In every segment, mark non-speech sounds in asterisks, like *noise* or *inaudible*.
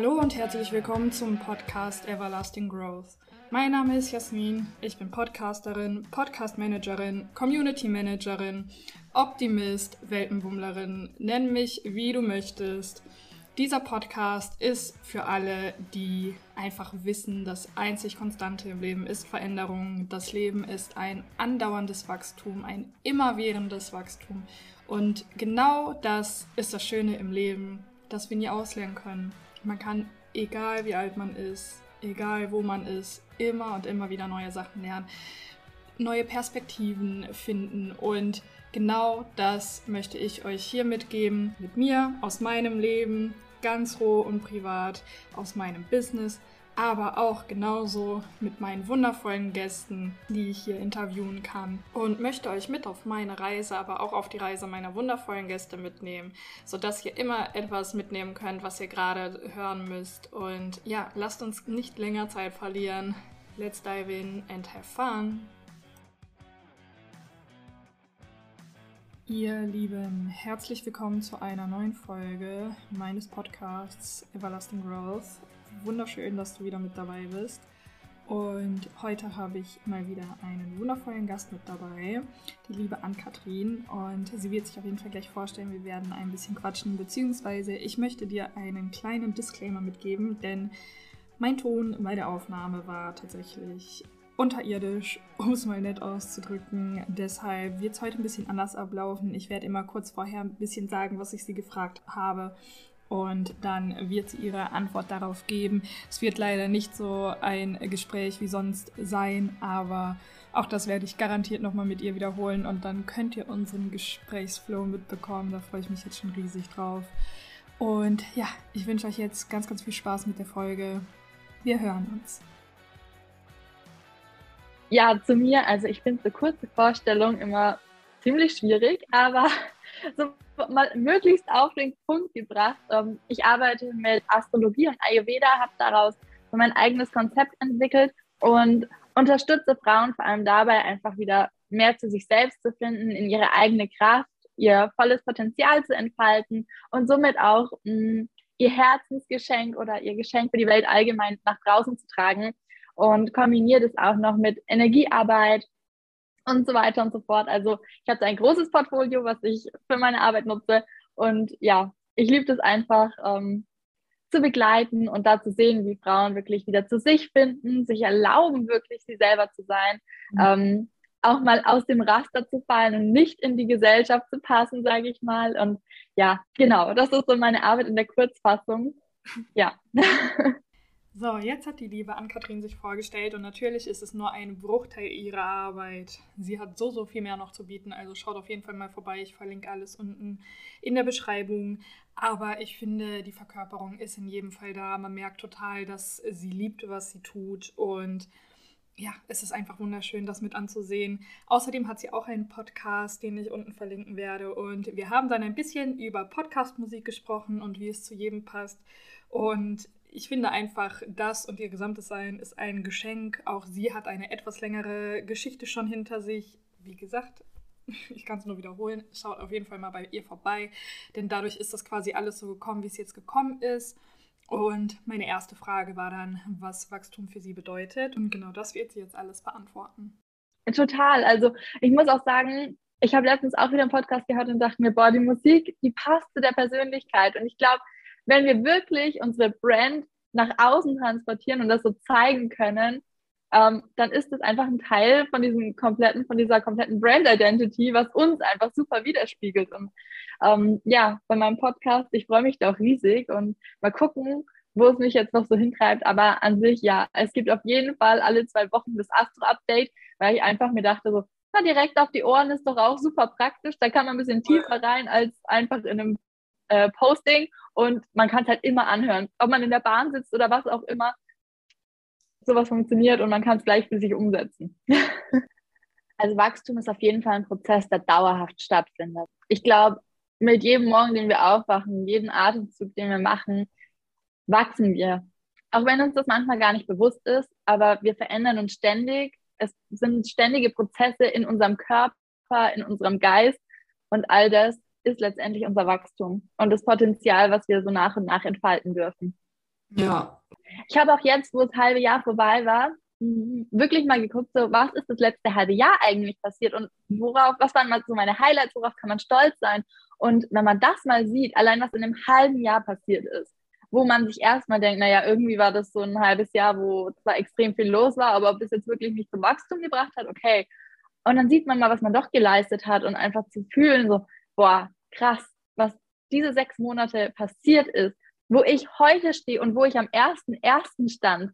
Hallo und herzlich willkommen zum Podcast Everlasting Growth. Mein Name ist Jasmin, ich bin Podcasterin, Podcast-Managerin, Community-Managerin, Optimist, Weltenbummlerin, nenn mich wie du möchtest. Dieser Podcast ist für alle, die einfach wissen, das einzig Konstante im Leben ist Veränderung. Das Leben ist ein andauerndes Wachstum, ein immerwährendes Wachstum. Und genau das ist das Schöne im Leben, dass wir nie auslernen können. Man kann, egal wie alt man ist, egal wo man ist, immer und immer wieder neue Sachen lernen, neue Perspektiven finden. Und genau das möchte ich euch hier mitgeben, mit mir, aus meinem Leben, ganz roh und privat, aus meinem Business, aber auch genauso mit meinen wundervollen Gästen, die ich hier interviewen kann. Und möchte euch mit auf meine Reise, aber auch auf die Reise meiner wundervollen Gäste mitnehmen, sodass ihr immer etwas mitnehmen könnt, was ihr gerade hören müsst. Und ja, lasst uns nicht länger Zeit verlieren. Let's dive in and have fun. Ihr Lieben, herzlich willkommen zu einer neuen Folge meines Podcasts Everlasting Growth wunderschön, dass du wieder mit dabei bist. Und heute habe ich mal wieder einen wundervollen Gast mit dabei, die liebe Ann-Kathrin. Und sie wird sich auf jeden Fall gleich vorstellen. Wir werden ein bisschen quatschen, beziehungsweise ich möchte dir einen kleinen Disclaimer mitgeben, denn mein Ton bei der Aufnahme war tatsächlich unterirdisch, *laughs* um es mal nett auszudrücken. Deshalb wird es heute ein bisschen anders ablaufen. Ich werde immer kurz vorher ein bisschen sagen, was ich sie gefragt habe und dann wird sie ihre Antwort darauf geben. Es wird leider nicht so ein Gespräch wie sonst sein, aber auch das werde ich garantiert nochmal mit ihr wiederholen und dann könnt ihr unseren Gesprächsflow mitbekommen. Da freue ich mich jetzt schon riesig drauf. Und ja, ich wünsche euch jetzt ganz, ganz viel Spaß mit der Folge. Wir hören uns. Ja, zu mir, also ich finde so kurze Vorstellung immer ziemlich schwierig, aber so mal möglichst auf den Punkt gebracht. Ähm, ich arbeite mit Astrologie und Ayurveda, habe daraus mein eigenes Konzept entwickelt und unterstütze Frauen vor allem dabei, einfach wieder mehr zu sich selbst zu finden, in ihre eigene Kraft, ihr volles Potenzial zu entfalten und somit auch mh, mm, ihr Herzensgeschenk oder ihr Geschenk für die Welt allgemein nach draußen zu tragen und kombiniere das auch noch mit Energiearbeit, und so weiter und so fort. Also ich habe ein großes Portfolio, was ich für meine Arbeit nutze. Und ja, ich liebe es einfach ähm, zu begleiten und da zu sehen, wie Frauen wirklich wieder zu sich finden, sich erlauben, wirklich sie selber zu sein. Mhm. Ähm, auch mal aus dem Raster zu fallen und nicht in die Gesellschaft zu passen, sage ich mal. Und ja, genau, das ist so meine Arbeit in der Kurzfassung. Ja. *laughs* So, jetzt hat die liebe Ann-Kathrin sich vorgestellt und natürlich ist es nur ein Bruchteil ihrer Arbeit. Sie hat so, so viel mehr noch zu bieten, also schaut auf jeden Fall mal vorbei. Ich verlinke alles unten in der Beschreibung. Aber ich finde, die Verkörperung ist in jedem Fall da. Man merkt total, dass sie liebt, was sie tut und ja, es ist einfach wunderschön, das mit anzusehen. Außerdem hat sie auch einen Podcast, den ich unten verlinken werde. Und wir haben dann ein bisschen über Podcastmusik gesprochen und wie es zu jedem passt. Und ich finde einfach, das und ihr gesamtes Sein ist ein Geschenk. Auch sie hat eine etwas längere Geschichte schon hinter sich. Wie gesagt, *laughs* ich kann es nur wiederholen. Schaut auf jeden Fall mal bei ihr vorbei, denn dadurch ist das quasi alles so gekommen, wie es jetzt gekommen ist. Und meine erste Frage war dann, was Wachstum für sie bedeutet. Und genau das wird sie jetzt alles beantworten. Total. Also ich muss auch sagen, ich habe letztens auch wieder einen Podcast gehört und dachte mir, boah, die Musik, die passt zu der Persönlichkeit. Und ich glaube, wenn wir wirklich unsere Brand nach außen transportieren und das so zeigen können, ähm, dann ist das einfach ein Teil von diesem kompletten, von dieser kompletten Brand Identity, was uns einfach super widerspiegelt. Und ähm, ja, bei meinem Podcast, ich freue mich da auch riesig und mal gucken, wo es mich jetzt noch so hintreibt. Aber an sich, ja, es gibt auf jeden Fall alle zwei Wochen das Astro-Update, weil ich einfach mir dachte, so, na, direkt auf die Ohren ist doch auch super praktisch. Da kann man ein bisschen tiefer rein als einfach in einem äh, Posting und man kann es halt immer anhören. Ob man in der Bahn sitzt oder was auch immer, sowas funktioniert und man kann es gleich für sich umsetzen. *laughs* also Wachstum ist auf jeden Fall ein Prozess, der dauerhaft stattfindet. Ich glaube, mit jedem Morgen, den wir aufwachen, jeden Atemzug, den wir machen, wachsen wir. Auch wenn uns das manchmal gar nicht bewusst ist, aber wir verändern uns ständig. Es sind ständige Prozesse in unserem Körper, in unserem Geist und all das ist letztendlich unser Wachstum und das Potenzial, was wir so nach und nach entfalten dürfen. Ja. Ich habe auch jetzt, wo das halbe Jahr vorbei war, wirklich mal geguckt, so was ist das letzte halbe Jahr eigentlich passiert und worauf, was waren mal so meine Highlights, worauf kann man stolz sein? Und wenn man das mal sieht, allein was in einem halben Jahr passiert ist, wo man sich erstmal denkt, naja, irgendwie war das so ein halbes Jahr, wo zwar extrem viel los war, aber ob das jetzt wirklich nicht zum Wachstum gebracht hat, okay. Und dann sieht man mal, was man doch geleistet hat und einfach zu fühlen, so, boah, krass, was diese sechs Monate passiert ist, wo ich heute stehe und wo ich am ersten ersten stand,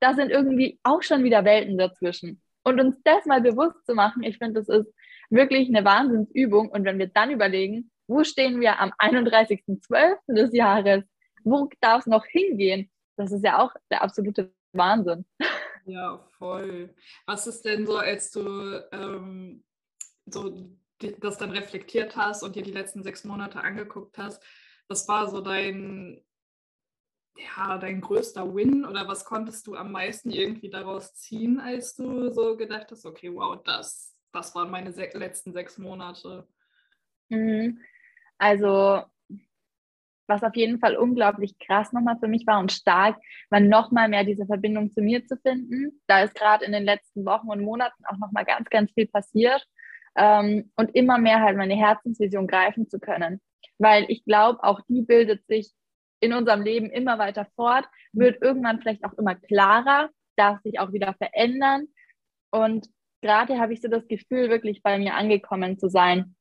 da sind irgendwie auch schon wieder Welten dazwischen. Und uns das mal bewusst zu machen, ich finde, das ist wirklich eine Wahnsinnsübung. Und wenn wir dann überlegen, wo stehen wir am 31.12. des Jahres, wo darf es noch hingehen, das ist ja auch der absolute Wahnsinn. Ja, voll. Was ist denn so, als du ähm, so das dann reflektiert hast und dir die letzten sechs Monate angeguckt hast, was war so dein ja, dein größter Win oder was konntest du am meisten irgendwie daraus ziehen, als du so gedacht hast, okay, wow, das, das waren meine se letzten sechs Monate? Mhm. Also, was auf jeden Fall unglaublich krass nochmal für mich war und stark, war nochmal mehr diese Verbindung zu mir zu finden. Da ist gerade in den letzten Wochen und Monaten auch nochmal ganz, ganz viel passiert ähm, und immer mehr halt meine Herzensvision greifen zu können. Weil ich glaube, auch die bildet sich in unserem Leben immer weiter fort, wird irgendwann vielleicht auch immer klarer, darf sich auch wieder verändern. Und gerade habe ich so das Gefühl, wirklich bei mir angekommen zu sein.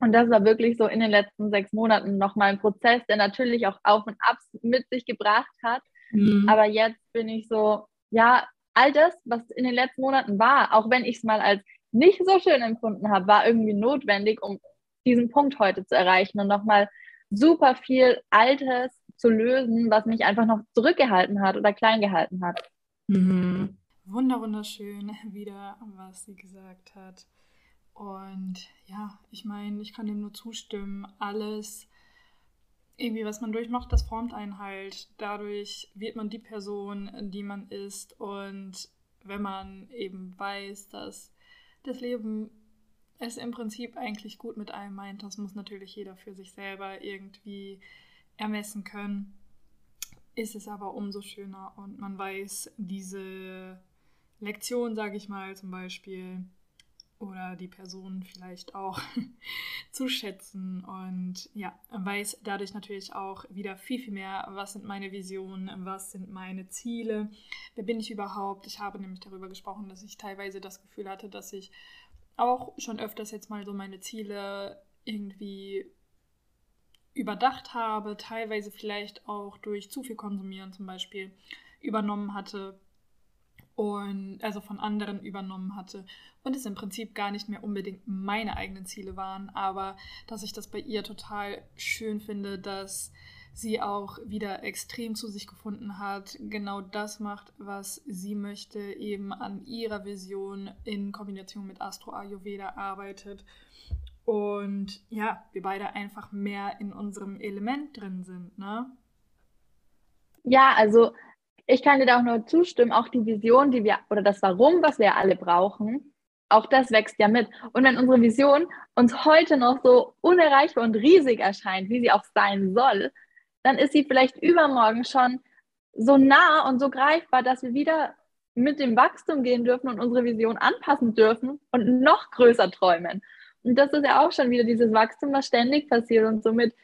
Und das war wirklich so in den letzten sechs Monaten nochmal ein Prozess, der natürlich auch Auf und Abs mit sich gebracht hat. Mhm. Aber jetzt bin ich so, ja, all das, was in den letzten Monaten war, auch wenn ich es mal als nicht so schön empfunden habe, war irgendwie notwendig, um diesen Punkt heute zu erreichen und nochmal super viel Altes zu lösen, was mich einfach noch zurückgehalten hat oder klein gehalten hat. Mhm. Wunder, wunderschön *laughs* wieder, was sie gesagt hat. Und ja, ich meine, ich kann dem nur zustimmen. Alles, irgendwie, was man durchmacht, das formt einen halt. Dadurch wird man die Person, die man ist. Und wenn man eben weiß, dass das Leben es im Prinzip eigentlich gut mit einem meint. Das muss natürlich jeder für sich selber irgendwie ermessen können. Ist es aber umso schöner und man weiß diese Lektion, sage ich mal zum Beispiel, oder die Person vielleicht auch *laughs* zu schätzen und ja, weiß dadurch natürlich auch wieder viel, viel mehr, was sind meine Visionen, was sind meine Ziele, wer bin ich überhaupt. Ich habe nämlich darüber gesprochen, dass ich teilweise das Gefühl hatte, dass ich auch schon öfters jetzt mal so meine Ziele irgendwie überdacht habe, teilweise vielleicht auch durch zu viel Konsumieren zum Beispiel übernommen hatte und also von anderen übernommen hatte und es im Prinzip gar nicht mehr unbedingt meine eigenen Ziele waren, aber dass ich das bei ihr total schön finde, dass sie auch wieder extrem zu sich gefunden hat, genau das macht, was sie möchte, eben an ihrer Vision in Kombination mit Astro Ayurveda arbeitet. Und ja, wir beide einfach mehr in unserem Element drin sind, ne? Ja, also ich kann dir da auch nur zustimmen, auch die Vision, die wir, oder das Warum, was wir alle brauchen, auch das wächst ja mit. Und wenn unsere Vision uns heute noch so unerreichbar und riesig erscheint, wie sie auch sein soll, dann ist sie vielleicht übermorgen schon so nah und so greifbar, dass wir wieder mit dem Wachstum gehen dürfen und unsere Vision anpassen dürfen und noch größer träumen. Und das ist ja auch schon wieder dieses Wachstum, was ständig passiert und somit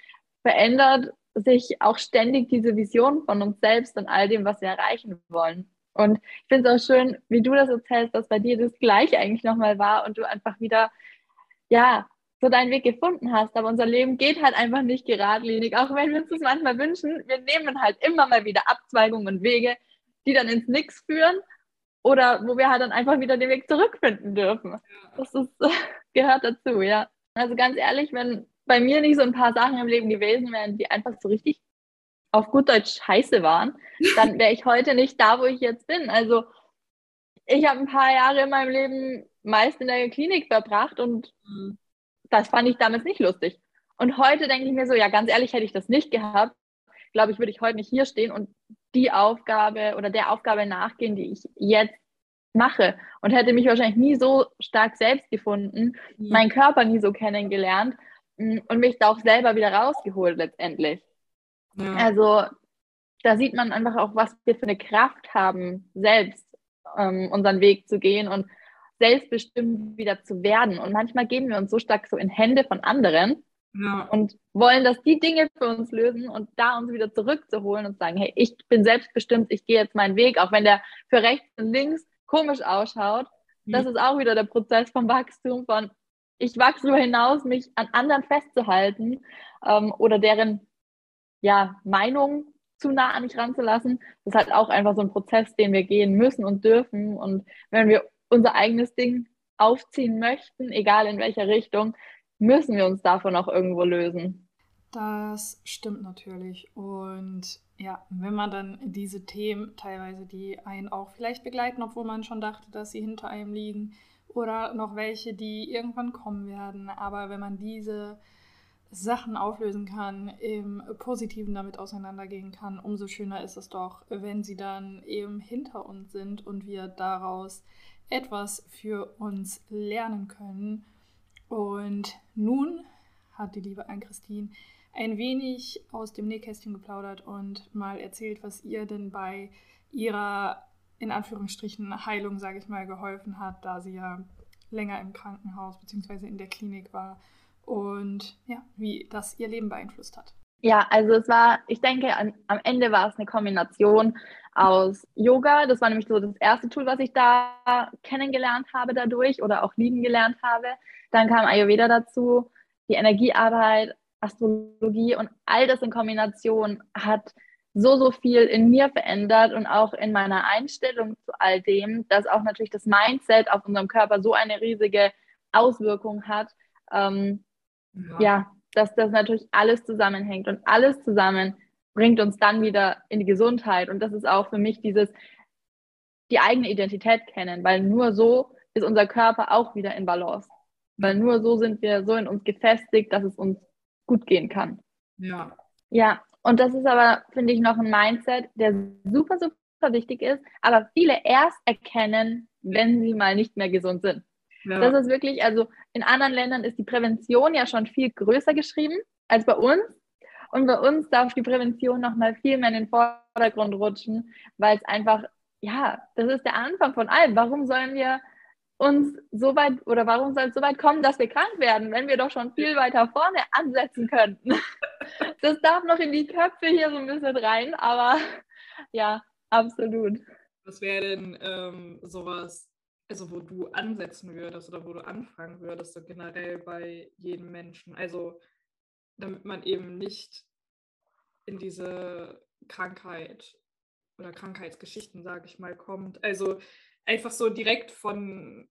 verändert sich auch ständig diese Vision von uns selbst und all dem, was wir erreichen wollen. Und ich finde es auch schön, wie du das erzählst, dass bei dir das gleiche eigentlich nochmal war und du einfach wieder, ja, so deinen Weg gefunden hast. Aber unser Leben geht halt einfach nicht geradlinig, auch wenn wir uns das manchmal wünschen. Wir nehmen halt immer mal wieder Abzweigungen und Wege, die dann ins Nix führen oder wo wir halt dann einfach wieder den Weg zurückfinden dürfen. Das ist, *laughs* gehört dazu, ja. Also ganz ehrlich, wenn bei mir nicht so ein paar Sachen im Leben gewesen wären, die einfach so richtig auf gut Deutsch scheiße waren, dann *laughs* wäre ich heute nicht da, wo ich jetzt bin. Also ich habe ein paar Jahre in meinem Leben meist in der Klinik verbracht und mhm das fand ich damals nicht lustig. Und heute denke ich mir so, ja, ganz ehrlich, hätte ich das nicht gehabt, glaube ich, würde ich heute nicht hier stehen und die Aufgabe oder der Aufgabe nachgehen, die ich jetzt mache und hätte mich wahrscheinlich nie so stark selbst gefunden, mhm. meinen Körper nie so kennengelernt und mich da auch selber wieder rausgeholt letztendlich. Ja. Also da sieht man einfach auch, was wir für eine Kraft haben, selbst ähm, unseren Weg zu gehen und selbstbestimmt wieder zu werden. Und manchmal gehen wir uns so stark so in Hände von anderen ja. und wollen, dass die Dinge für uns lösen und da uns wieder zurückzuholen und sagen, hey, ich bin selbstbestimmt, ich gehe jetzt meinen Weg, auch wenn der für rechts und links komisch ausschaut. Mhm. Das ist auch wieder der Prozess vom Wachstum, von ich wachse darüber hinaus, mich an anderen festzuhalten ähm, oder deren ja, Meinung zu nah an mich ranzulassen. Das ist halt auch einfach so ein Prozess, den wir gehen müssen und dürfen. Und wenn wir unser eigenes Ding aufziehen möchten, egal in welcher Richtung, müssen wir uns davon auch irgendwo lösen. Das stimmt natürlich. Und ja, wenn man dann diese Themen teilweise, die einen auch vielleicht begleiten, obwohl man schon dachte, dass sie hinter einem liegen, oder noch welche, die irgendwann kommen werden, aber wenn man diese Sachen auflösen kann, im Positiven damit auseinandergehen kann, umso schöner ist es doch, wenn sie dann eben hinter uns sind und wir daraus etwas für uns lernen können. Und nun hat die liebe Ann-Christine ein wenig aus dem Nähkästchen geplaudert und mal erzählt, was ihr denn bei ihrer in Anführungsstrichen Heilung, sage ich mal, geholfen hat, da sie ja länger im Krankenhaus bzw. in der Klinik war und ja, wie das ihr Leben beeinflusst hat. Ja, also es war, ich denke, an, am Ende war es eine Kombination aus Yoga. Das war nämlich so das erste Tool, was ich da kennengelernt habe dadurch oder auch lieben gelernt habe. Dann kam Ayurveda dazu, die Energiearbeit, Astrologie und all das in Kombination hat so, so viel in mir verändert und auch in meiner Einstellung zu all dem, dass auch natürlich das Mindset auf unserem Körper so eine riesige Auswirkung hat. Ähm, ja. ja, dass das natürlich alles zusammenhängt und alles zusammen bringt uns dann wieder in die Gesundheit. Und das ist auch für mich dieses, die eigene Identität kennen, weil nur so ist unser Körper auch wieder in Balance. Weil nur so sind wir so in uns gefestigt, dass es uns gut gehen kann. Ja. Ja, und das ist aber, finde ich, noch ein Mindset, der super, super wichtig ist, aber viele erst erkennen, wenn sie mal nicht mehr gesund sind. Ja. Das ist wirklich, also in anderen Ländern ist die Prävention ja schon viel größer geschrieben als bei uns. Und bei uns darf die Prävention noch mal viel mehr in den Vordergrund rutschen, weil es einfach, ja, das ist der Anfang von allem. Warum sollen wir uns so weit oder warum soll es so weit kommen, dass wir krank werden, wenn wir doch schon viel weiter vorne ansetzen könnten? *laughs* Das darf noch in die Köpfe hier so ein bisschen rein, aber *laughs* ja, absolut. Was wäre denn ähm, sowas, also wo du ansetzen würdest oder wo du anfangen würdest, so generell bei jedem Menschen. Also damit man eben nicht in diese Krankheit oder Krankheitsgeschichten, sage ich mal, kommt. Also einfach so direkt von,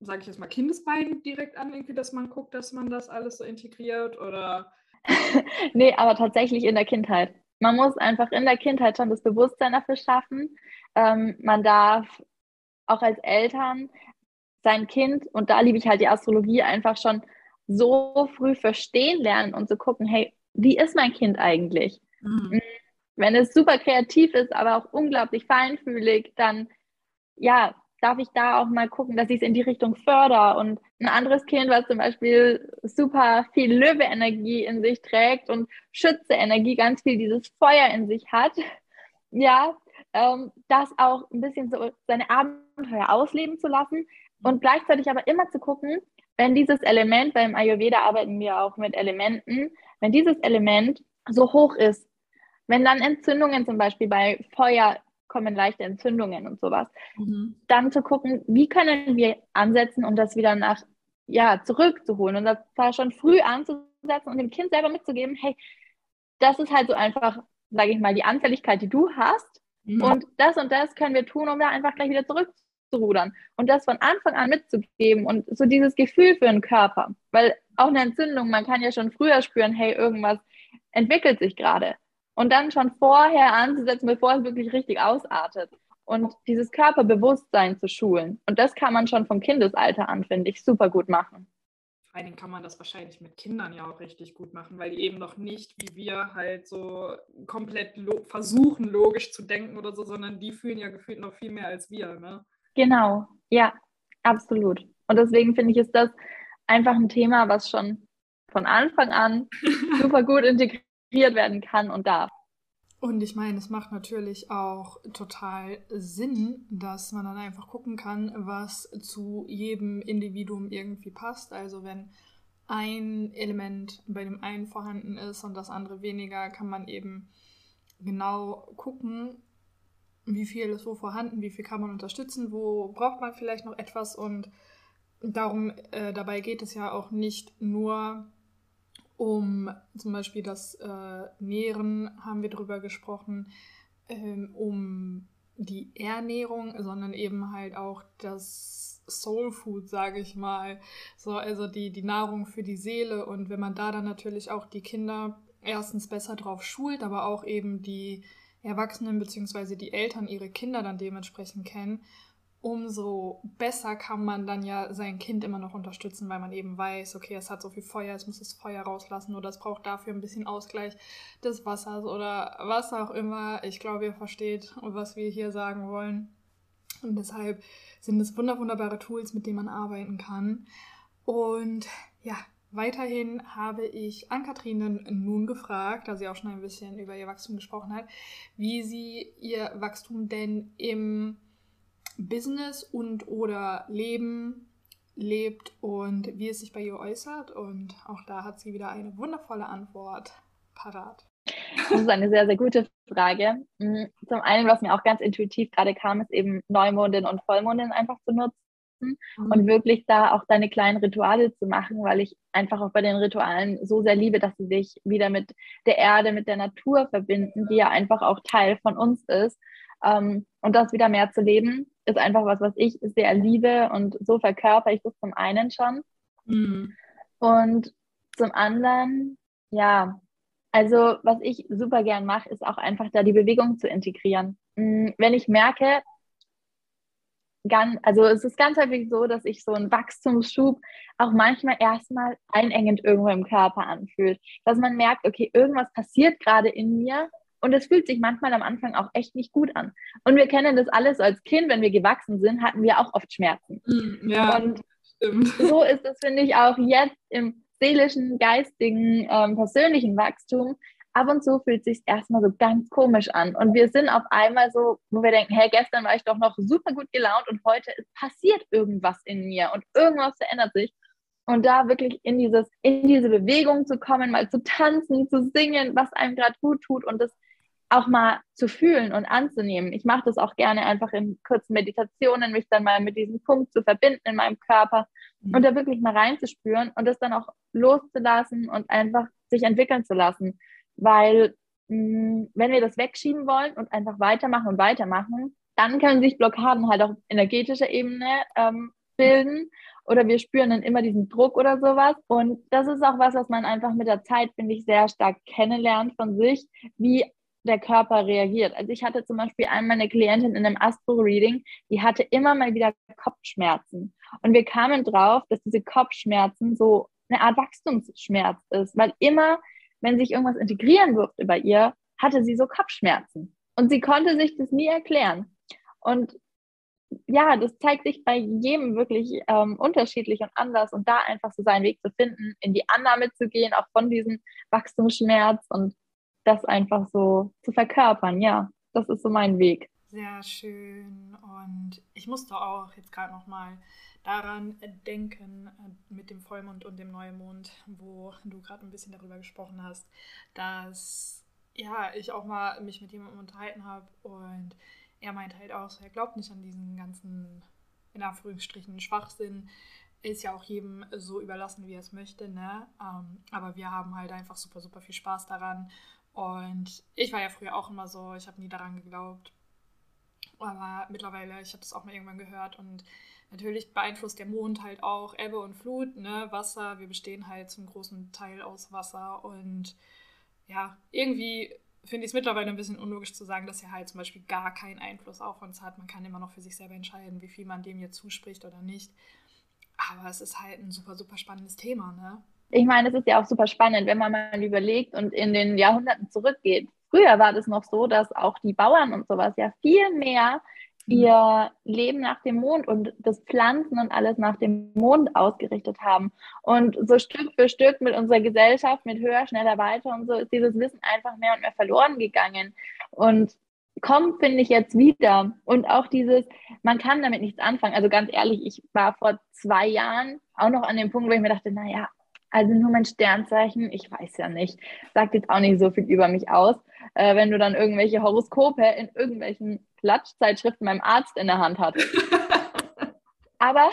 sage ich jetzt mal, Kindesbeinen direkt an, irgendwie, dass man guckt, dass man das alles so integriert oder. *laughs* nee, aber tatsächlich in der Kindheit. Man muss einfach in der Kindheit schon das Bewusstsein dafür schaffen. Ähm, man darf auch als Eltern sein Kind, und da liebe ich halt die Astrologie, einfach schon so früh verstehen lernen und zu gucken, hey, wie ist mein Kind eigentlich? Mhm. Hm, wenn es super kreativ ist, aber auch unglaublich feinfühlig, dann ja, darf ich da auch mal gucken, dass ich es in die Richtung fördere. Und ein anderes Kind, was zum Beispiel super viel Löwe-Energie in sich trägt und Schütze-Energie, ganz viel dieses Feuer in sich hat, *laughs* ja, ähm, das auch ein bisschen so seine Abenteuer ausleben zu lassen und gleichzeitig aber immer zu gucken, wenn dieses Element, weil im Ayurveda arbeiten wir auch mit Elementen, wenn dieses Element so hoch ist, wenn dann Entzündungen zum Beispiel bei Feuer kommen leichte Entzündungen und sowas, mhm. dann zu gucken, wie können wir ansetzen, um das wieder nach, ja, zurückzuholen und das war schon früh anzusetzen und dem Kind selber mitzugeben, hey, das ist halt so einfach, sage ich mal, die Anfälligkeit, die du hast Mhm. Und das und das können wir tun, um da einfach gleich wieder zurückzurudern. Und das von Anfang an mitzugeben und so dieses Gefühl für den Körper. Weil auch eine Entzündung, man kann ja schon früher spüren, hey, irgendwas entwickelt sich gerade. Und dann schon vorher anzusetzen, bevor es wirklich richtig ausartet. Und dieses Körperbewusstsein zu schulen. Und das kann man schon vom Kindesalter an, finde ich, super gut machen allen Dingen kann man das wahrscheinlich mit Kindern ja auch richtig gut machen, weil die eben noch nicht wie wir halt so komplett lo versuchen, logisch zu denken oder so, sondern die fühlen ja gefühlt noch viel mehr als wir. Ne? Genau, ja, absolut. Und deswegen finde ich, ist das einfach ein Thema, was schon von Anfang an *laughs* super gut integriert werden kann und darf. Und ich meine, es macht natürlich auch total Sinn, dass man dann einfach gucken kann, was zu jedem Individuum irgendwie passt. Also wenn ein Element bei dem einen vorhanden ist und das andere weniger, kann man eben genau gucken, wie viel ist wo vorhanden, wie viel kann man unterstützen, wo braucht man vielleicht noch etwas und darum, äh, dabei geht es ja auch nicht nur um zum Beispiel das äh, Nähren, haben wir drüber gesprochen, ähm, um die Ernährung, sondern eben halt auch das Soul Food, sage ich mal. So, also die, die Nahrung für die Seele. Und wenn man da dann natürlich auch die Kinder erstens besser drauf schult, aber auch eben die Erwachsenen bzw. die Eltern ihre Kinder dann dementsprechend kennen, umso besser kann man dann ja sein Kind immer noch unterstützen, weil man eben weiß, okay, es hat so viel Feuer, es muss das Feuer rauslassen oder es braucht dafür ein bisschen Ausgleich des Wassers oder was auch immer. Ich glaube, ihr versteht, was wir hier sagen wollen. Und deshalb sind es wunderbare Tools, mit denen man arbeiten kann. Und ja, weiterhin habe ich Ann-Kathrin nun gefragt, da sie auch schon ein bisschen über ihr Wachstum gesprochen hat, wie sie ihr Wachstum denn im Business und oder Leben lebt und wie es sich bei ihr äußert. Und auch da hat sie wieder eine wundervolle Antwort parat. Das ist eine sehr, sehr gute Frage. Mm, zum einen, was mir auch ganz intuitiv gerade kam, ist eben Neumondin und Vollmondin einfach zu nutzen mhm. und wirklich da auch deine kleinen Rituale zu machen, weil ich einfach auch bei den Ritualen so sehr liebe, dass sie sich wieder mit der Erde, mit der Natur verbinden, die ja einfach auch Teil von uns ist. Ähm, und das wieder mehr zu leben, ist einfach was, was ich sehr liebe und so verkörper ich das zum einen schon. Mhm. Und zum anderen, ja, also was ich super gern mache, ist auch einfach da die Bewegung zu integrieren. Mm, wenn ich merke, ganz, also es ist ganz häufig so, dass ich so einen Wachstumsschub auch manchmal erstmal einengend irgendwo im Körper anfühlt. Dass man merkt, okay, irgendwas passiert gerade in mir und es fühlt sich manchmal am Anfang auch echt nicht gut an. Und wir kennen das alles als Kind, wenn wir gewachsen sind, hatten wir auch oft Schmerzen. Mm, ja, und stimmt. so ist es, finde ich, auch jetzt im seelischen, geistigen, ähm, persönlichen Wachstum. Ab und zu fühlt es sich erstmal so ganz komisch an. Und wir sind auf einmal so, wo wir denken, hey, gestern war ich doch noch super gut gelaunt und heute passiert irgendwas in mir und irgendwas verändert sich. Und da wirklich in dieses, in diese Bewegung zu kommen, mal zu tanzen, zu singen, was einem gerade gut tut und das auch mal zu fühlen und anzunehmen. Ich mache das auch gerne einfach in kurzen Meditationen, mich dann mal mit diesem Punkt zu verbinden in meinem Körper mhm. und da wirklich mal reinzuspüren und das dann auch loszulassen und einfach sich entwickeln zu lassen. Weil mh, mm, wenn wir das wegschieben wollen und einfach weitermachen und weitermachen, dann können sich Blockaden halt auf energetischer Ebene ähm, bilden oder wir spüren dann immer diesen Druck oder sowas. Und das ist auch was, was man einfach mit der Zeit, finde ich, sehr stark kennenlernt von sich, wie der Körper reagiert. Also ich hatte zum Beispiel einmal eine Klientin in einem Astro-Reading, die hatte immer mal wieder Kopfschmerzen. Und wir kamen drauf, dass diese Kopfschmerzen so eine Art Wachstumsschmerz ist, weil immer, wenn sich irgendwas integrieren durfte bei ihr, hatte sie so Kopfschmerzen. Und sie konnte sich das nie erklären. Und ja, das zeigt sich bei jedem wirklich ähm, unterschiedlich und anders und da einfach so seinen Weg zu finden, in die Annahme zu gehen, auch von diesem Wachstumsschmerz und das einfach so zu verkörpern. Ja, das ist so mein Weg. Sehr schön. Und ich musste auch jetzt gerade noch mal daran denken äh, mit dem Vollmond und dem Neumond, wo du gerade ein bisschen darüber gesprochen hast, dass ja ich auch mal mich mit jemandem unterhalten habe und er meint halt auch, so, er glaubt nicht an diesen ganzen in Anführungsstrichen Schwachsinn. Ist ja auch jedem so überlassen, wie er es möchte, ne? Ähm, aber wir haben halt einfach super, super viel Spaß daran und ich war ja früher auch immer so, ich habe nie daran geglaubt. Aber mittlerweile, ich habe das auch mal irgendwann gehört und natürlich beeinflusst der Mond halt auch Ebbe und Flut, ne, Wasser. Wir bestehen halt zum großen Teil aus Wasser und ja, irgendwie finde ich es mittlerweile ein bisschen unlogisch zu sagen, dass er halt zum Beispiel gar keinen Einfluss auf uns hat. Man kann immer noch für sich selber entscheiden, wie viel man dem jetzt zuspricht oder nicht. Aber es ist halt ein super, super spannendes Thema, ne? Ich meine, es ist ja auch super spannend, wenn man mal überlegt und in den Jahrhunderten zurückgeht. Früher war das noch so, dass auch die Bauern und sowas ja viel mehr ihr Leben nach dem Mond und das Pflanzen und alles nach dem Mond ausgerichtet haben. Und so Stück für Stück mit unserer Gesellschaft, mit höher, schneller, weiter und so ist dieses Wissen einfach mehr und mehr verloren gegangen. Und kommt, finde ich, jetzt wieder. Und auch dieses, man kann damit nichts anfangen. Also ganz ehrlich, ich war vor zwei Jahren auch noch an dem Punkt, wo ich mir dachte, naja, also nur mein Sternzeichen, ich weiß ja nicht, sagt jetzt auch nicht so viel über mich aus. Äh, wenn du dann irgendwelche Horoskope in irgendwelchen Klatschzeitschriften beim Arzt in der Hand hast. *laughs* Aber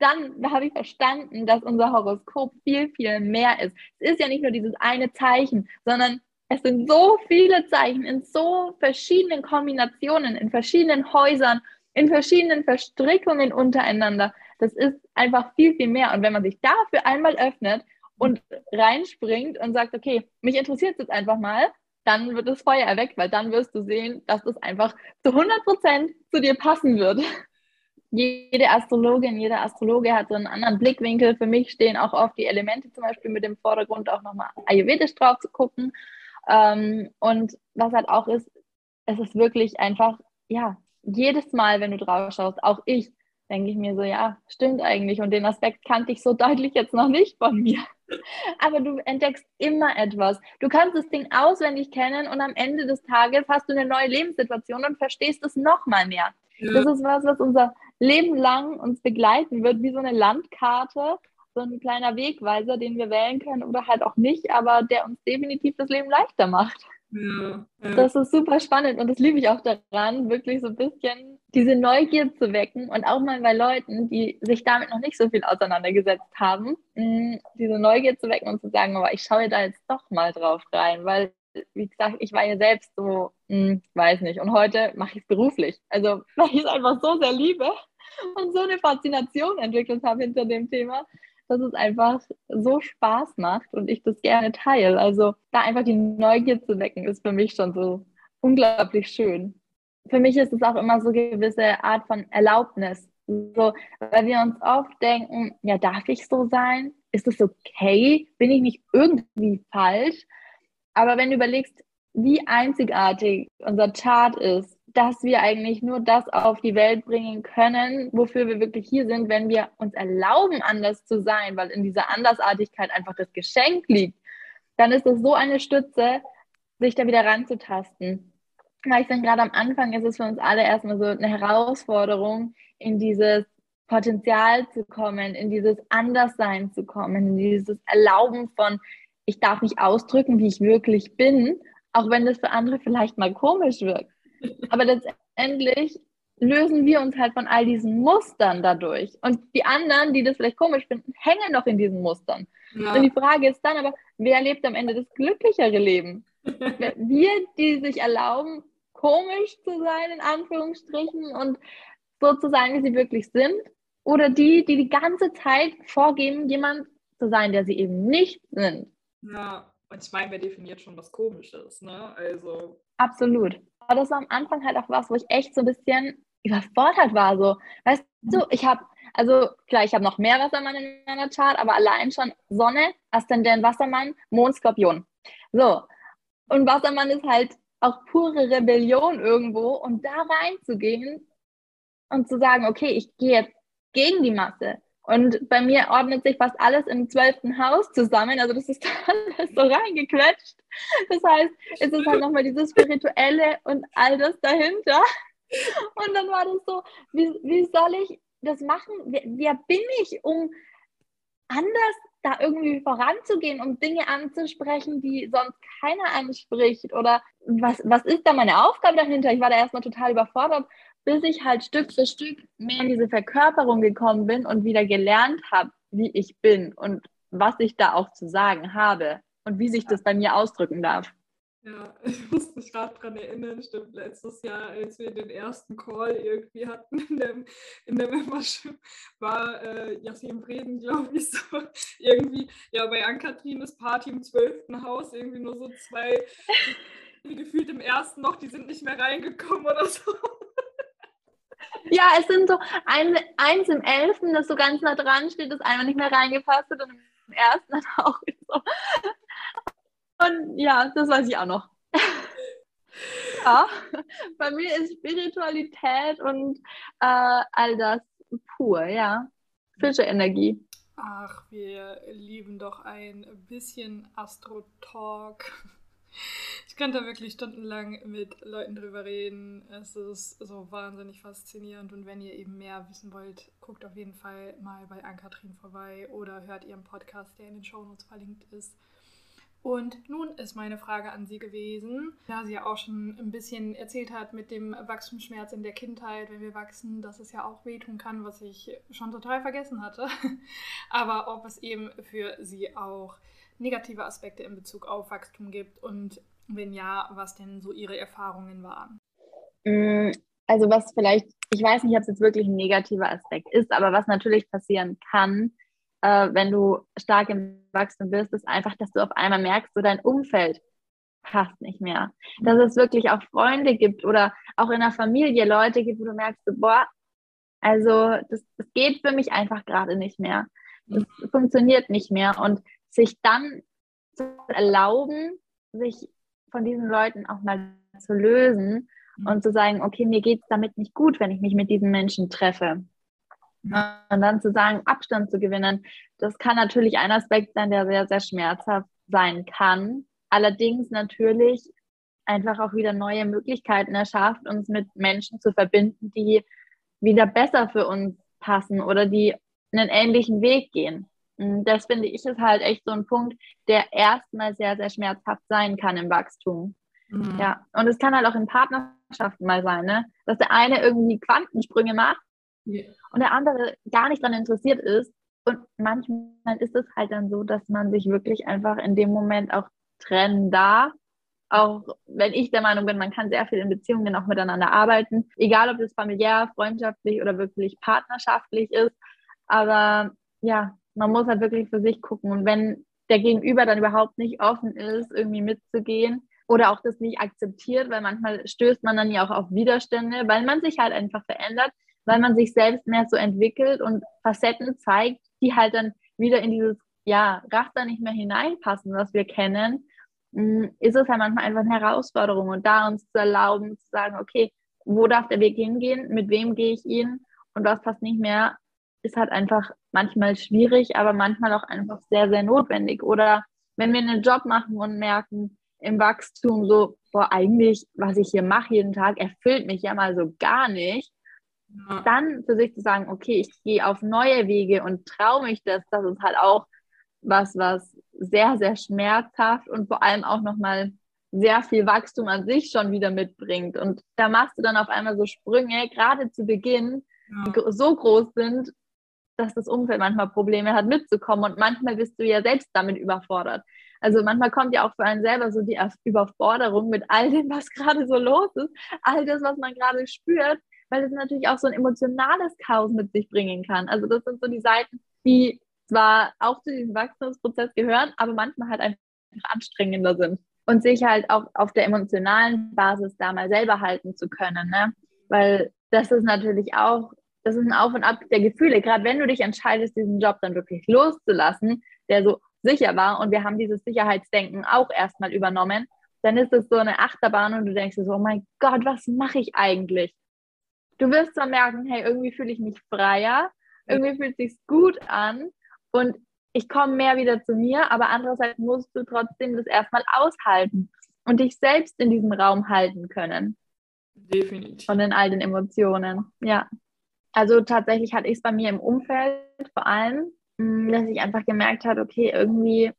dann habe ich verstanden, dass unser Horoskop viel, viel mehr ist. Es ist ja nicht nur dieses eine Zeichen, sondern es sind so viele Zeichen in so verschiedenen Kombinationen, in verschiedenen Häusern, in verschiedenen Verstrickungen untereinander. Das ist einfach viel, viel mehr. Und wenn man sich dafür einmal öffnet und reinspringt und sagt, okay, mich interessiert es jetzt einfach mal, dann wird das Feuer erweckt, weil dann wirst du sehen, dass das einfach zu 100 Prozent zu dir passen wird. Jede Astrologin, jeder Astrologe hat so einen anderen Blickwinkel. Für mich stehen auch oft die Elemente zum Beispiel mit dem Vordergrund auch nochmal ayurvedisch drauf zu gucken. Ähm, und was halt auch ist, es ist wirklich einfach, ja, jedes Mal, wenn du drauf schaust, auch ich, denke ich mir so, ja, stimmt eigentlich. Und den Aspekt kannte ich so deutlich jetzt noch nicht von mir. *laughs* Aber du entdeckst immer etwas. Du kannst das Ding auswendig kennen und am Ende des Tages hast du eine neue Lebenssituation und verstehst es noch mal mehr. Ja. Das ist was, was unser Leben lang uns begleiten wird, wie so eine Landkarte, so ein kleiner Wegweiser, den wir wählen können oder halt auch nicht, aber der uns definitiv das Leben leichter macht. Ja. Das ist super spannend und das liebe ich auch daran, wirklich so ein bisschen diese Neugier zu wecken und auch mal bei Leuten, die sich damit noch nicht so viel auseinandergesetzt haben, mm, diese Neugier zu wecken und zu sagen, aber ich schaue da jetzt doch mal drauf rein, weil wie gesagt, ich war ja selbst so, mh, mm, weiß nicht, und heute mache ich es beruflich. Also, weil ich es einfach so sehr liebe und so eine Faszination entwickelt habe hinter dem Thema, dass es einfach so Spaß macht und ich das gerne teile. Also da einfach die Neugier zu wecken, ist für mich schon so unglaublich schön. Für mich ist es auch immer so eine gewisse Art von Erlaubnis. So, weil wir uns oft denken, ja, darf ich so sein? Ist es okay? Bin ich nicht irgendwie falsch? Aber wenn du überlegst, wie einzigartig unser Chart ist, dass wir eigentlich nur das auf die Welt bringen können, wofür wir wirklich hier sind, wenn wir uns erlauben, anders zu sein, weil in dieser Andersartigkeit einfach das Geschenk liegt, dann ist es so eine Stütze, sich da wieder ranzutasten. Weil ich finde, gerade am Anfang ist es für uns alle erstmal so eine Herausforderung, in dieses Potenzial zu kommen, in dieses Anderssein zu kommen, in dieses Erlauben von, ich darf mich ausdrücken, wie ich wirklich bin, auch wenn das für andere vielleicht mal komisch wirkt. Aber letztendlich lösen wir uns halt von all diesen Mustern dadurch. Und die anderen, die das vielleicht komisch finden, hängen noch in diesen Mustern. Ja. Und die Frage ist dann aber, wer lebt am Ende das glücklichere Leben? *laughs* wir, die sich erlauben, komisch zu sein, in Anführungsstrichen, und so zu sein, wie sie wirklich sind, oder die, die die ganze Zeit vorgeben, jemand zu sein, der sie eben nicht sind. Ja, und ich meine, wer definiert schon was Komisches, ne? Also. Absolut. Das war am Anfang halt auch was, wo ich echt so ein bisschen überfordert war. So, weißt du, ich habe, also klar, ich habe noch mehr Wassermann in meiner Chart, aber allein schon Sonne, Aszendent Wassermann, Mond, Skorpion. So. Und Wassermann ist halt auch pure Rebellion irgendwo und da reinzugehen und zu sagen, okay, ich gehe jetzt gegen die Masse. Und bei mir ordnet sich fast alles im zwölften Haus zusammen. Also das ist *laughs* alles so reingequetscht. Das heißt, es ist halt nochmal dieses Spirituelle und all das dahinter. Und dann war das so, wie, wie soll ich das machen? Wer, wer bin ich, um anders da irgendwie voranzugehen, um Dinge anzusprechen, die sonst keiner anspricht? Oder was, was ist da meine Aufgabe dahinter? Ich war da erstmal total überfordert, bis ich halt Stück für Stück mehr in diese Verkörperung gekommen bin und wieder gelernt habe, wie ich bin und was ich da auch zu sagen habe und wie sich das bei mir ausdrücken darf. Ja, *laughs* ich muss mich gerade daran erinnern, stimmt, letztes Jahr, als wir den ersten Call irgendwie hatten in der, in der Membership, war äh, Jasmin Breden, glaube ich, so *laughs* irgendwie, ja, bei Ann-Kathrin ist Party im zwölften Haus, irgendwie nur so zwei, die gefühlt im ersten noch, die sind nicht mehr reingekommen oder so. *laughs* Ja, es sind so ein, eins im elften, das so ganz nah dran steht, das einmal nicht mehr reingepasst hat und im ersten dann *laughs* auch so. Und ja, das weiß ich auch noch. *laughs* Ja, bei mir ist Spiritualität und äh, all das pur, ja. Fische-Energie. Ach, wir lieben doch ein bisschen Astro-Talk. *laughs* Ich könnte wirklich stundenlang mit Leuten drüber reden. Es ist so wahnsinnig faszinierend. Und wenn ihr eben mehr wissen wollt, guckt auf jeden Fall mal bei Ann-Kathrin vorbei oder hört ihren Podcast, der in den Shownotes verlinkt ist. Und nun ist meine Frage an Sie gewesen, da sie ja auch schon ein bisschen erzählt hat mit dem Wachstumsschmerz in der Kindheit, wenn wir wachsen, dass es ja auch wehtun kann, was ich schon total vergessen hatte. *laughs* Aber ob es eben für Sie auch negative Aspekte in Bezug auf Wachstum gibt und wenn ja, was denn so Ihre Erfahrungen waren? Mm, also was vielleicht, ich weiß nicht, ob es jetzt wirklich ein negativer Aspekt ist, aber was natürlich passieren kann, äh, wenn du stark im Wachstum bist, ist einfach, dass du auf einmal merkst, so dein Umfeld passt nicht mehr. Dass es wirklich auch Freunde gibt oder auch in der Familie Leute gibt, wo du merkst, so, boah, also das, das geht für mich einfach gerade nicht mehr. Das mhm. funktioniert nicht mehr. Und sich dann zu erlauben, sich von diesen Leuten auch mal zu lösen mhm. und zu sagen, okay, mir geht es damit nicht gut, wenn ich mich mit diesen Menschen treffe. Und dann zu sagen, Abstand zu gewinnen, das kann natürlich ein Aspekt sein, der sehr, sehr schmerzhaft sein kann. Allerdings natürlich einfach auch wieder neue Möglichkeiten erschafft, uns mit Menschen zu verbinden, die wieder besser für uns passen oder die einen ähnlichen Weg gehen. Und das finde ich ist halt echt so ein Punkt, der erstmal sehr, sehr schmerzhaft sein kann im Wachstum. Mhm. Ja, und es kann halt auch in Partnerschaften mal sein, ne? dass der eine irgendwie Quantensprünge macht yeah. und der andere gar nicht daran interessiert ist. Und manchmal ist es halt dann so, dass man sich wirklich einfach in dem Moment auch trennen darf. Auch wenn ich der Meinung bin, man kann sehr viel in Beziehungen auch miteinander arbeiten, egal ob das familiär, freundschaftlich oder wirklich partnerschaftlich ist. Aber ja, man muss halt wirklich für sich gucken. Und wenn der Gegenüber dann überhaupt nicht offen ist, irgendwie mitzugehen oder auch das nicht akzeptiert, weil manchmal stößt man dann ja auch auf Widerstände, weil man sich halt einfach verändert, weil man sich selbst mehr so entwickelt und Facetten zeigt, die halt dann wieder in dieses ja, Raster nicht mehr hineinpassen, was wir kennen, mm, ist es halt manchmal einfach eine Herausforderung. Und da uns zu erlauben, zu sagen, okay, wo darf der Weg hingehen, mit wem gehe ich ihn und was passt nicht mehr, ist halt einfach manchmal schwierig, aber manchmal auch einfach sehr, sehr notwendig. Oder wenn wir einen Job machen und merken im Wachstum so, boah, eigentlich, was ich hier mache jeden Tag, erfüllt mich ja mal so gar nicht, ja. dann für sich zu sagen, okay, ich gehe auf neue Wege und traue mich das, das ist halt auch was, was sehr, sehr schmerzhaft und vor allem auch nochmal sehr viel Wachstum an sich schon wieder mitbringt. Und da machst du dann auf einmal so Sprünge, gerade zu Beginn, die so groß sind, dass das Umfeld manchmal Probleme hat, mitzukommen. Und manchmal bist du ja selbst damit überfordert. Also manchmal kommt ja auch für einen selber so die Überforderung mit all dem, was gerade so los ist, all das, was man gerade spürt, weil es natürlich auch so ein emotionales Chaos mit sich bringen kann. Also das sind so die Seiten, die zwar auch zu diesem Wachstumsprozess gehören, aber manchmal halt einfach anstrengender sind. Und sich halt auch auf der emotionalen Basis da mal selber halten zu können. Ne? Weil das ist natürlich auch das ist ein Auf und Ab der Gefühle. Gerade wenn du dich entscheidest, diesen Job dann wirklich loszulassen, der so sicher war und wir haben dieses Sicherheitsdenken auch erstmal übernommen, dann ist es so eine Achterbahn und du denkst so, oh mein Gott, was mache ich eigentlich? Du wirst zwar merken, hey, irgendwie fühle ich mich freier, irgendwie fühlt es sich gut an und ich komme mehr wieder zu mir, aber andererseits musst du trotzdem das erstmal aushalten und dich selbst in diesem Raum halten können. Definitiv. Von den all den Emotionen, ja. Also tatsächlich hatte ich es bei mir im Umfeld vor allem, mm, dass ich einfach gemerkt habe, okay, irgendwie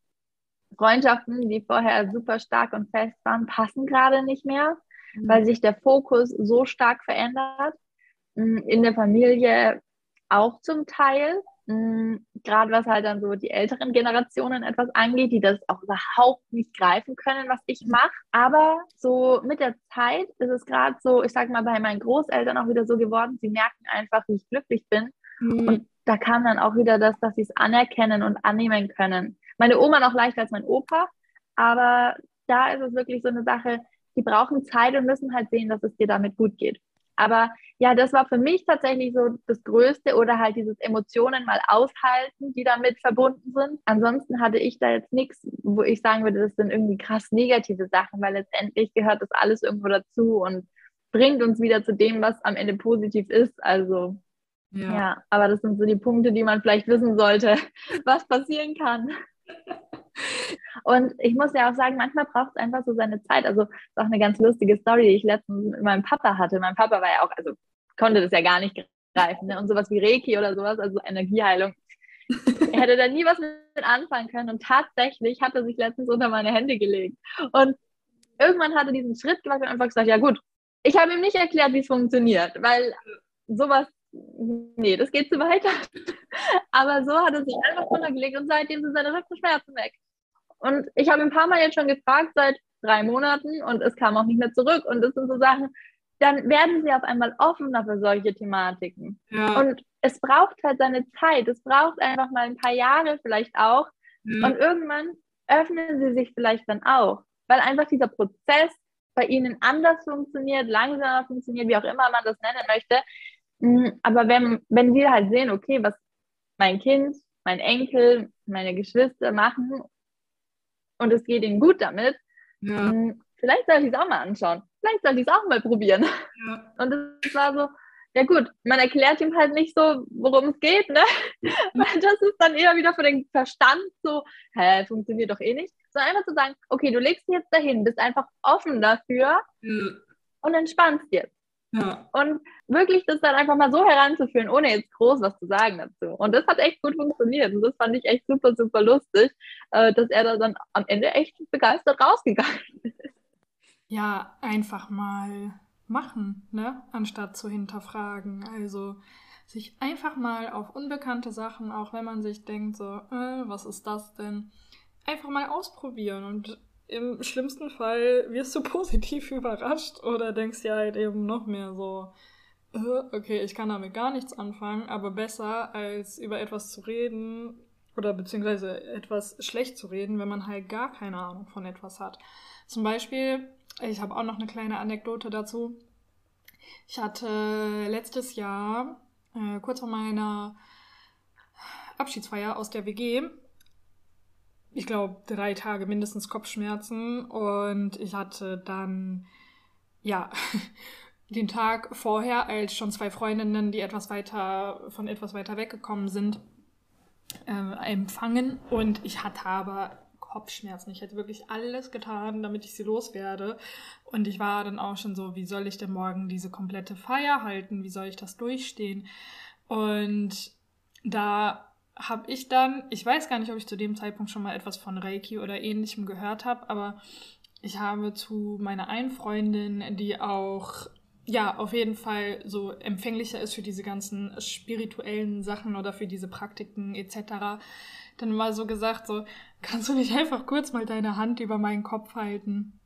Freundschaften, die vorher super stark und fest waren, passen gerade nicht mehr, mhm. weil sich der Fokus so stark verändert. Mm, in der Familie auch zum Teil. Mm, gerade was halt dann so die älteren Generationen etwas angeht, die das auch überhaupt nicht greifen können, was ich mache. Aber so mit der Zeit ist es gerade so, ich sag mal, bei meinen Großeltern auch wieder so geworden, sie merken einfach, wie ich glücklich bin. Mhm. Und da kam dann auch wieder das, dass sie es anerkennen und annehmen können. Meine Oma noch leichter als mein Opa, aber da ist es wirklich so eine Sache, die brauchen Zeit und müssen halt sehen, dass es dir damit gut geht. Aber ja, das war für mich tatsächlich so das Größte oder halt dieses Emotionen mal aushalten, die damit verbunden sind. Ansonsten hatte ich da jetzt nichts, wo ich sagen würde, das sind irgendwie krass negative Sachen, weil letztendlich gehört das alles irgendwo dazu und bringt uns wieder zu dem, was am Ende positiv ist. Also ja. ja, aber das sind so die Punkte, die man vielleicht wissen sollte, *laughs* was passieren kann. *laughs* Und ich muss ja auch sagen, manchmal braucht es einfach so seine Zeit. Also, das ist auch eine ganz lustige Story, die ich letztens mit meinem Papa hatte. Mein Papa war ja auch, also konnte das ja gar nicht greifen. Ne? Und sowas wie Reiki oder sowas, also Energieheilung. er hätte da nie was mit anfangen können. Und tatsächlich hat er sich letztens unter meine Hände gelegt. Und irgendwann hat er diesen Schritt gemacht und einfach gesagt: Ja, gut, ich habe ihm nicht erklärt, wie es funktioniert, weil sowas nee, das geht zu weiter. *laughs* Aber so hat er sich einfach runtergelegt und seitdem sind seine Rückenschmerzen weg. Und ich habe ein paar Mal jetzt schon gefragt, seit drei Monaten, und es kam auch nicht mehr zurück. Und das sind so Sachen, dann werden sie auf einmal offener für solche Thematiken. Ja. Und es braucht halt seine Zeit. Es braucht einfach mal ein paar Jahre vielleicht auch. Mhm. Und irgendwann öffnen sie sich vielleicht dann auch. Weil einfach dieser Prozess bei ihnen anders funktioniert, langsamer funktioniert, wie auch immer man das nennen möchte. Mhm, aber wenn, wenn wir halt sehen, okay, was mein Kind, mein Enkel, meine Geschwister machen und es geht ihnen gut damit, ja. Mhm, vielleicht sollte ich es auch mal anschauen. Vielleicht sollte ich es auch mal probieren. Ja. *laughs* Und es war so, ja gut, man erklärt ihm halt nicht so, worum es geht, ne? *laughs* Weil das ist dann eher wieder für den Verstand so, hä, funktioniert doch eh nicht. Sondern einfach zu sagen, okay, du legst dich jetzt dahin, bist einfach offen dafür ja. und entspannst jetzt. Ja. Und wirklich das dann einfach mal so heranzuführen, ohne jetzt groß was zu sagen dazu. Und das hat echt gut funktioniert. Und das fand ich echt super, super lustig, äh, dass er da dann am Ende echt begeistert rausgegangen *laughs* ist. Ja, einfach mal machen, ne? Anstatt zu hinterfragen. Also sich einfach mal auf unbekannte Sachen, auch wenn man sich denkt, so, äh, was ist das denn? Einfach mal ausprobieren und im schlimmsten Fall wirst du *laughs* positiv überrascht oder denkst dir halt eben noch mehr so, äh, okay, ich kann damit gar nichts anfangen, aber besser als über etwas zu reden oder beziehungsweise etwas schlecht zu reden, wenn man halt gar keine Ahnung von etwas hat. Zum Beispiel, ich habe auch noch eine kleine Anekdote dazu. Ich hatte letztes Jahr, äh, kurz vor meiner Abschiedsfeier aus der WG, ich glaube, drei Tage mindestens Kopfschmerzen und ich hatte dann, ja, *laughs* den Tag vorher, als schon zwei Freundinnen, die etwas weiter, von etwas weiter weggekommen sind, äh, empfangen und ich hatte aber Kopfschmerzen. Ich hätte wirklich alles getan, damit ich sie loswerde. Und ich war dann auch schon so, wie soll ich denn morgen diese komplette Feier halten? Wie soll ich das durchstehen? Und da habe ich dann, ich weiß gar nicht, ob ich zu dem Zeitpunkt schon mal etwas von Reiki oder ähnlichem gehört habe, aber ich habe zu meiner einen Freundin, die auch ja, auf jeden Fall so empfänglicher ist für diese ganzen spirituellen Sachen oder für diese Praktiken etc. Dann mal so gesagt, so, kannst du nicht einfach kurz mal deine Hand über meinen Kopf halten?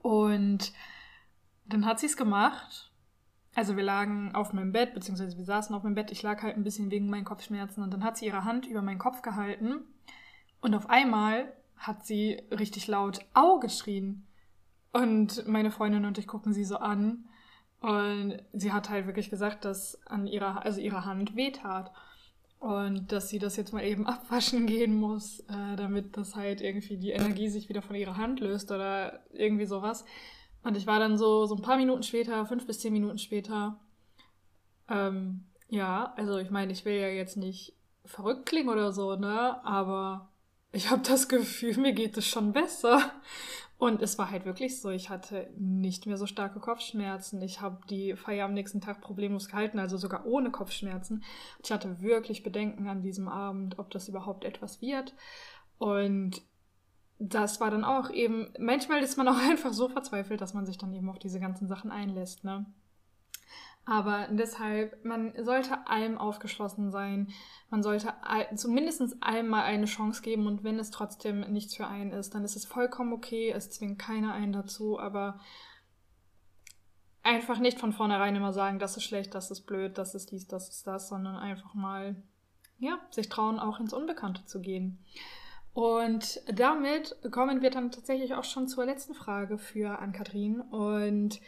Und dann hat sie es gemacht also wir lagen auf meinem Bett, beziehungsweise wir saßen auf meinem Bett. Ich lag halt ein bisschen wegen meinen Kopfschmerzen und dann hat sie ihre Hand über meinen Kopf gehalten und auf einmal hat sie richtig laut Au geschrien. Und meine Freundin und ich gucken sie so an und sie hat halt wirklich gesagt, dass an ihrer, also ihre Hand wehtat. Und dass sie das jetzt mal eben *laughs* abwaschen gehen muss, äh, damit das halt irgendwie die Energie sich wieder von ihrer Hand löst oder irgendwie sowas. Und ich war dann so, so ein paar Minuten später, fünf bis zehn Minuten später, ähm, ja, also ich meine, ich will ja jetzt nicht verrückt klingen oder so, ne? Aber ich habe das *laughs* Gefühl, mir geht es schon besser. Und es war halt wirklich so, ich hatte nicht mehr so starke Kopfschmerzen. Ich habe die Feier am nächsten Tag problemlos gehalten, also sogar ohne Kopfschmerzen. Ich hatte wirklich Bedenken an diesem Abend, ob das überhaupt etwas wird. Und das war dann auch eben, manchmal ist man *laughs* auch einfach so verzweifelt, dass man sich dann eben auf diese ganzen Sachen einlässt, ne? Aber deshalb, man sollte allem aufgeschlossen sein. Man sollte zumindest allem mal eine Chance geben und wenn es trotzdem nichts für einen ist, dann ist es vollkommen okay. Es zwingt keiner einen dazu, aber einfach nicht von vornherein immer sagen, das ist schlecht, das ist blöd, das ist dies, das ist das, sondern einfach mal, ja, sich trauen, auch ins Unbekannte zu gehen. Und damit kommen wir dann tatsächlich auch schon zur letzten Frage für Ann-Kathrin. Und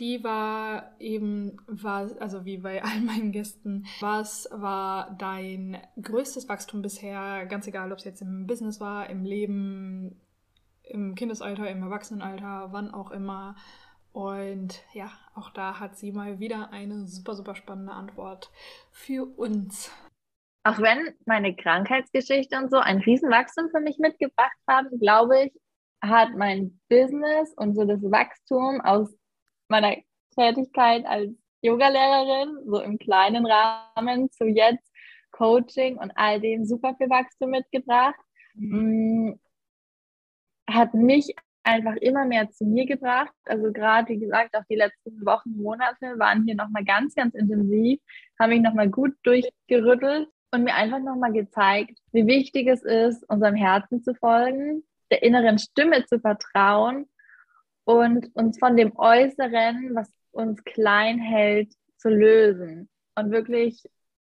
die war eben, war, also wie bei *laughs* all meinen Gästen, was war dein größtes Wachstum bisher? Ganz egal, ob es jetzt im Business war, im Leben, im Kindesalter, im Erwachsenenalter, wann auch immer. Und ja, auch da hat sie mal wieder eine super, super spannende Antwort für uns. Auch wenn meine Krankheitsgeschichte und so ein Riesenwachstum für mich mitgebracht haben, glaube ich, hat mein Business und so das Wachstum aus meiner Tätigkeit als Yogalehrerin, so im kleinen Rahmen zu jetzt Coaching und all dem super viel Wachstum mitgebracht. Mhm. Mm, hat mich einfach immer mehr zu mir gebracht. Also gerade, wie gesagt, auch die letzten Wochen, Monate waren hier nochmal ganz, ganz intensiv, haben mich nochmal gut durchgerüttelt und mir einfach nochmal gezeigt, wie wichtig es ist, unserem Herzen zu folgen, der inneren Stimme zu vertrauen und uns von dem Äußeren, was uns klein hält, zu lösen und wirklich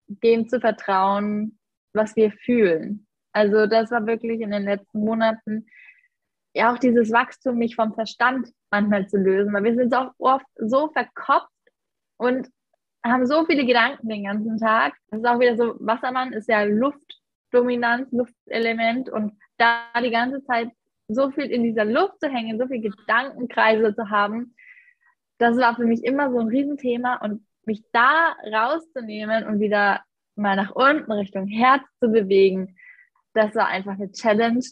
dem zu vertrauen, was wir fühlen. Also das war wirklich in den letzten Monaten ja auch dieses Wachstum, mich vom Verstand manchmal zu lösen, weil wir sind auch oft so verkopft und haben so viele Gedanken den ganzen Tag. Das ist auch wieder so, Wassermann ist ja Luftdominanz, Luftelement und da die ganze Zeit so viel in dieser Luft zu hängen, so viele Gedankenkreise zu haben, das war für mich immer so ein Riesenthema und mich da rauszunehmen und wieder mal nach unten Richtung Herz zu bewegen, das war einfach eine Challenge,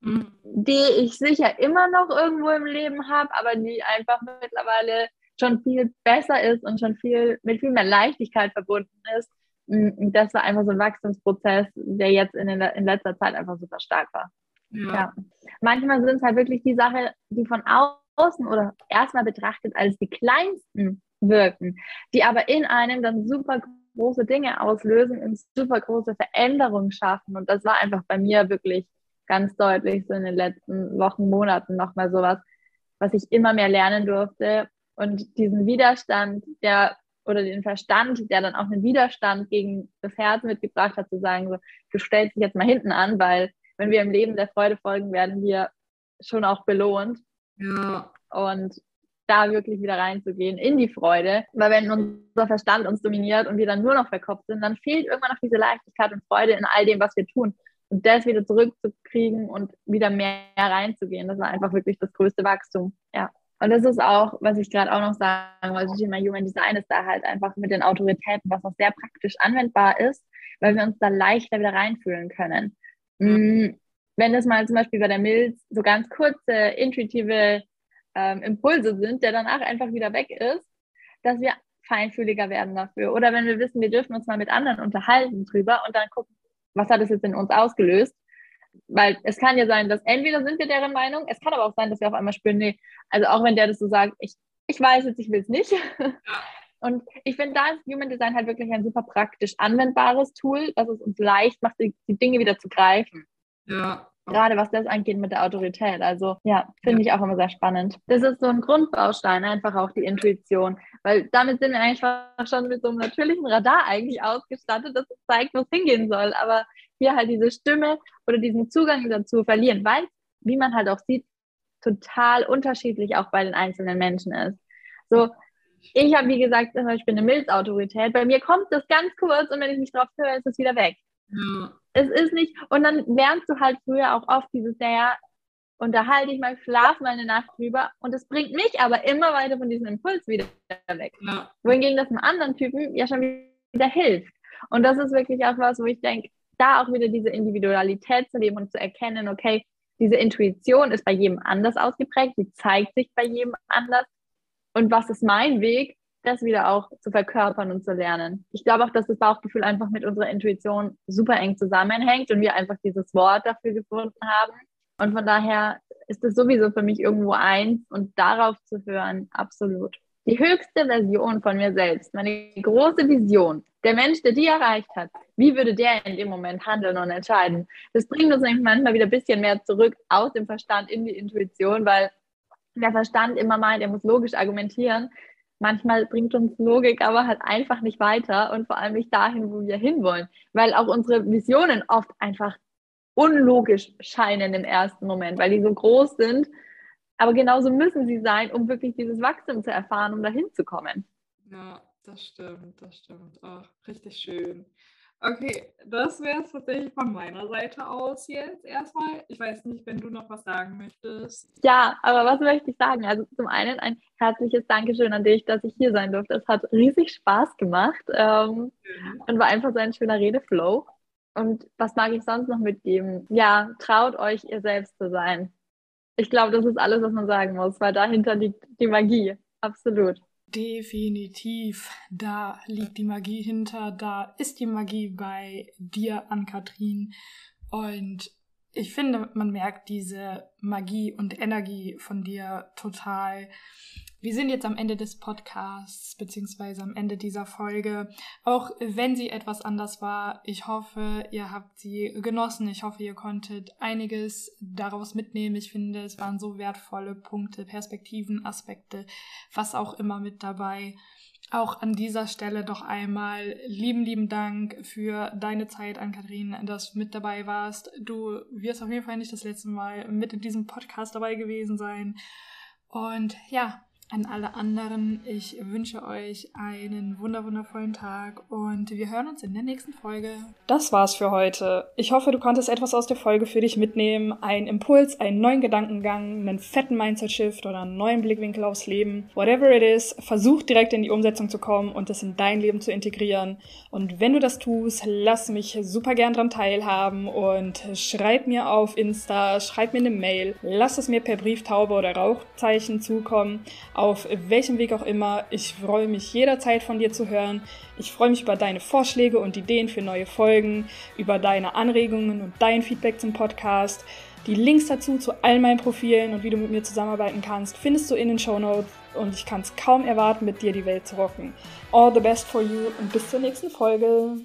mhm. die ich sicher immer noch irgendwo im Leben habe, aber die einfach mittlerweile schon viel besser ist und schon viel mit viel mehr Leichtigkeit verbunden ist. Mm, das war einfach so ein Wachstumsprozess, der jetzt in, den, in letzter Zeit einfach super stark war. Ja. ja. Manchmal sind es halt wirklich die Sachen, die von außen oder erstmal betrachtet als die kleinsten wirken, die aber in einem dann super große Dinge auslösen und super große Veränderungen schaffen. Und das war einfach bei mir wirklich ganz deutlich so in den letzten Wochen, Monaten nochmal sowas, was ich immer mehr lernen durfte und diesen Widerstand, der oder den Verstand, der dann auch einen Widerstand gegen das Herz mitgebracht hat, zu sagen, so, du stellst dich jetzt mal hinten an, weil wenn wir im Leben der Freude folgen, werden wir schon auch belohnt. Ja. Und da wirklich wieder reinzugehen in die Freude, weil wenn unser Verstand uns dominiert und wir dann nur noch verkopft sind, dann fehlt irgendwann noch diese Leichtigkeit und Freude in all dem, was wir tun. Und das wieder zurückzukriegen und wieder mehr reinzugehen, das war einfach wirklich das größte Wachstum. Ja. Und das ist auch, was ich gerade auch noch sagen wollte, Thema Human Design ist da halt einfach mit den Autoritäten, was auch sehr praktisch anwendbar ist, weil wir uns da leichter wieder reinfühlen können. Mhm. Wenn das mal zum Beispiel bei der Milz so ganz kurze, intuitive ähm, Impulse sind, der danach einfach wieder weg ist, dass wir feinfühliger werden dafür. Oder wenn wir wissen, wir dürfen uns mal mit anderen unterhalten drüber und dann gucken, was hat es jetzt in uns ausgelöst weil es kann ja sein, dass entweder sind wir deren Meinung, es kann aber auch sein, dass wir auf einmal spüren, nee, also auch wenn der das so sagt, ich, ich weiß jetzt, ich will es nicht. Ja. *laughs* Und ich finde, da ist Human Design halt wirklich ein super praktisch anwendbares Tool, dass es uns leicht macht, die, die Dinge wieder zu greifen. Ja. Gerade was das angeht mit der Autorität. Also ja, finde ja. ich auch immer sehr spannend. Das ist so ein Grundbaustein, einfach auch die Intuition. Weil damit sind wir einfach schon mit so einem natürlichen Radar eigentlich ausgestattet, dass es zeigt, wo es hingehen soll. Aber hier halt diese Stimme oder diesen Zugang dazu verlieren, weil, wie man halt auch sieht, total unterschiedlich auch bei den einzelnen Menschen ist. So, ich habe, wie gesagt, zum Beispiel eine Milzautorität. Bei mir kommt das ganz kurz und wenn ich nicht drauf höre, ist es wieder weg. Ja. Es ist nicht, und dann lernst du halt früher auch oft dieses, ja, unterhalte ich mal, schlaf mal eine Nacht drüber und es bringt mich aber immer weiter von diesem Impuls wieder weg. Ja. Wohingegen das einem anderen Typen ja schon wieder hilft. Und das ist wirklich auch was, wo ich denke, da auch wieder diese Individualität zu leben und zu erkennen, okay, diese Intuition ist bei jedem anders ausgeprägt, die zeigt sich bei jedem anders. Und was ist mein Weg, das wieder auch zu verkörpern und zu lernen. Ich glaube auch, dass das Bauchgefühl einfach mit unserer Intuition super eng zusammenhängt und wir einfach dieses Wort dafür gefunden haben. Und von daher ist es sowieso für mich irgendwo eins und darauf zu hören, absolut. Die höchste Version von mir selbst, meine große Vision, der Mensch, der die erreicht hat, wie würde der in dem Moment handeln und entscheiden? Das bringt uns nämlich manchmal wieder ein bisschen mehr zurück aus dem Verstand in die Intuition, weil der Verstand immer meint, er muss logisch argumentieren. Manchmal bringt uns Logik aber halt einfach nicht weiter und vor allem nicht dahin, wo wir hinwollen, weil auch unsere Visionen oft einfach unlogisch scheinen im ersten Moment, weil die so groß sind. Aber genauso müssen sie sein, um wirklich dieses Wachstum zu erfahren, um dahin zu kommen. Ja, das stimmt, das stimmt. Ach, richtig schön. Okay, das wäre es tatsächlich von meiner Seite aus jetzt erstmal. Ich weiß nicht, wenn du noch was sagen möchtest. Ja, aber was möchte ich sagen? Also zum einen ein herzliches Dankeschön an dich, dass ich hier sein durfte. Es hat riesig Spaß gemacht ähm, und war einfach so ein schöner Redeflow. Und was mag ich sonst noch mitgeben? Ja, traut euch, ihr selbst zu sein. Ich glaube, das ist alles, was man sagen muss, weil dahinter liegt die Magie. Absolut. Definitiv, da liegt die Magie hinter, da ist die Magie bei dir, Ann-Kathrin. Und ich finde, man merkt diese Magie und Energie von dir total. Wir sind jetzt am Ende des Podcasts, beziehungsweise am Ende dieser Folge. Auch wenn sie etwas anders war, ich hoffe, ihr habt sie genossen. Ich hoffe, ihr konntet einiges daraus mitnehmen. Ich finde, es waren so wertvolle Punkte, Perspektiven, Aspekte, was auch immer mit dabei. Auch an dieser Stelle doch einmal lieben, lieben Dank für deine Zeit an Kathrin, dass du mit dabei warst. Du wirst auf jeden Fall nicht das letzte Mal mit in diesem Podcast dabei gewesen sein. Und ja, an alle anderen, ich wünsche euch einen wunderwundervollen Tag und wir hören uns in der nächsten Folge. Das war's für heute. Ich hoffe, du konntest etwas aus der Folge für dich mitnehmen. Einen Impuls, einen neuen Gedankengang, einen fetten Mindset-Shift oder einen neuen Blickwinkel aufs Leben. Whatever it is, versuch direkt in die Umsetzung zu kommen und es in dein Leben zu integrieren. Und wenn du das tust, lass mich super gern dran teilhaben und schreib mir auf Insta, schreib mir eine Mail, lass es mir per Brieftaube oder Rauchzeichen zukommen auf welchem Weg auch immer. Ich freue mich jederzeit von dir zu hören. Ich freue mich über deine Vorschläge und Ideen für neue Folgen, über deine Anregungen und dein Feedback zum Podcast. Die Links dazu zu all meinen Profilen und wie du mit mir zusammenarbeiten kannst, findest du in den Show Notes und ich kann es kaum erwarten, mit dir die Welt zu rocken. All the best for you und bis zur nächsten Folge.